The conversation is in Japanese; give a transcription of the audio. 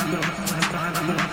I'm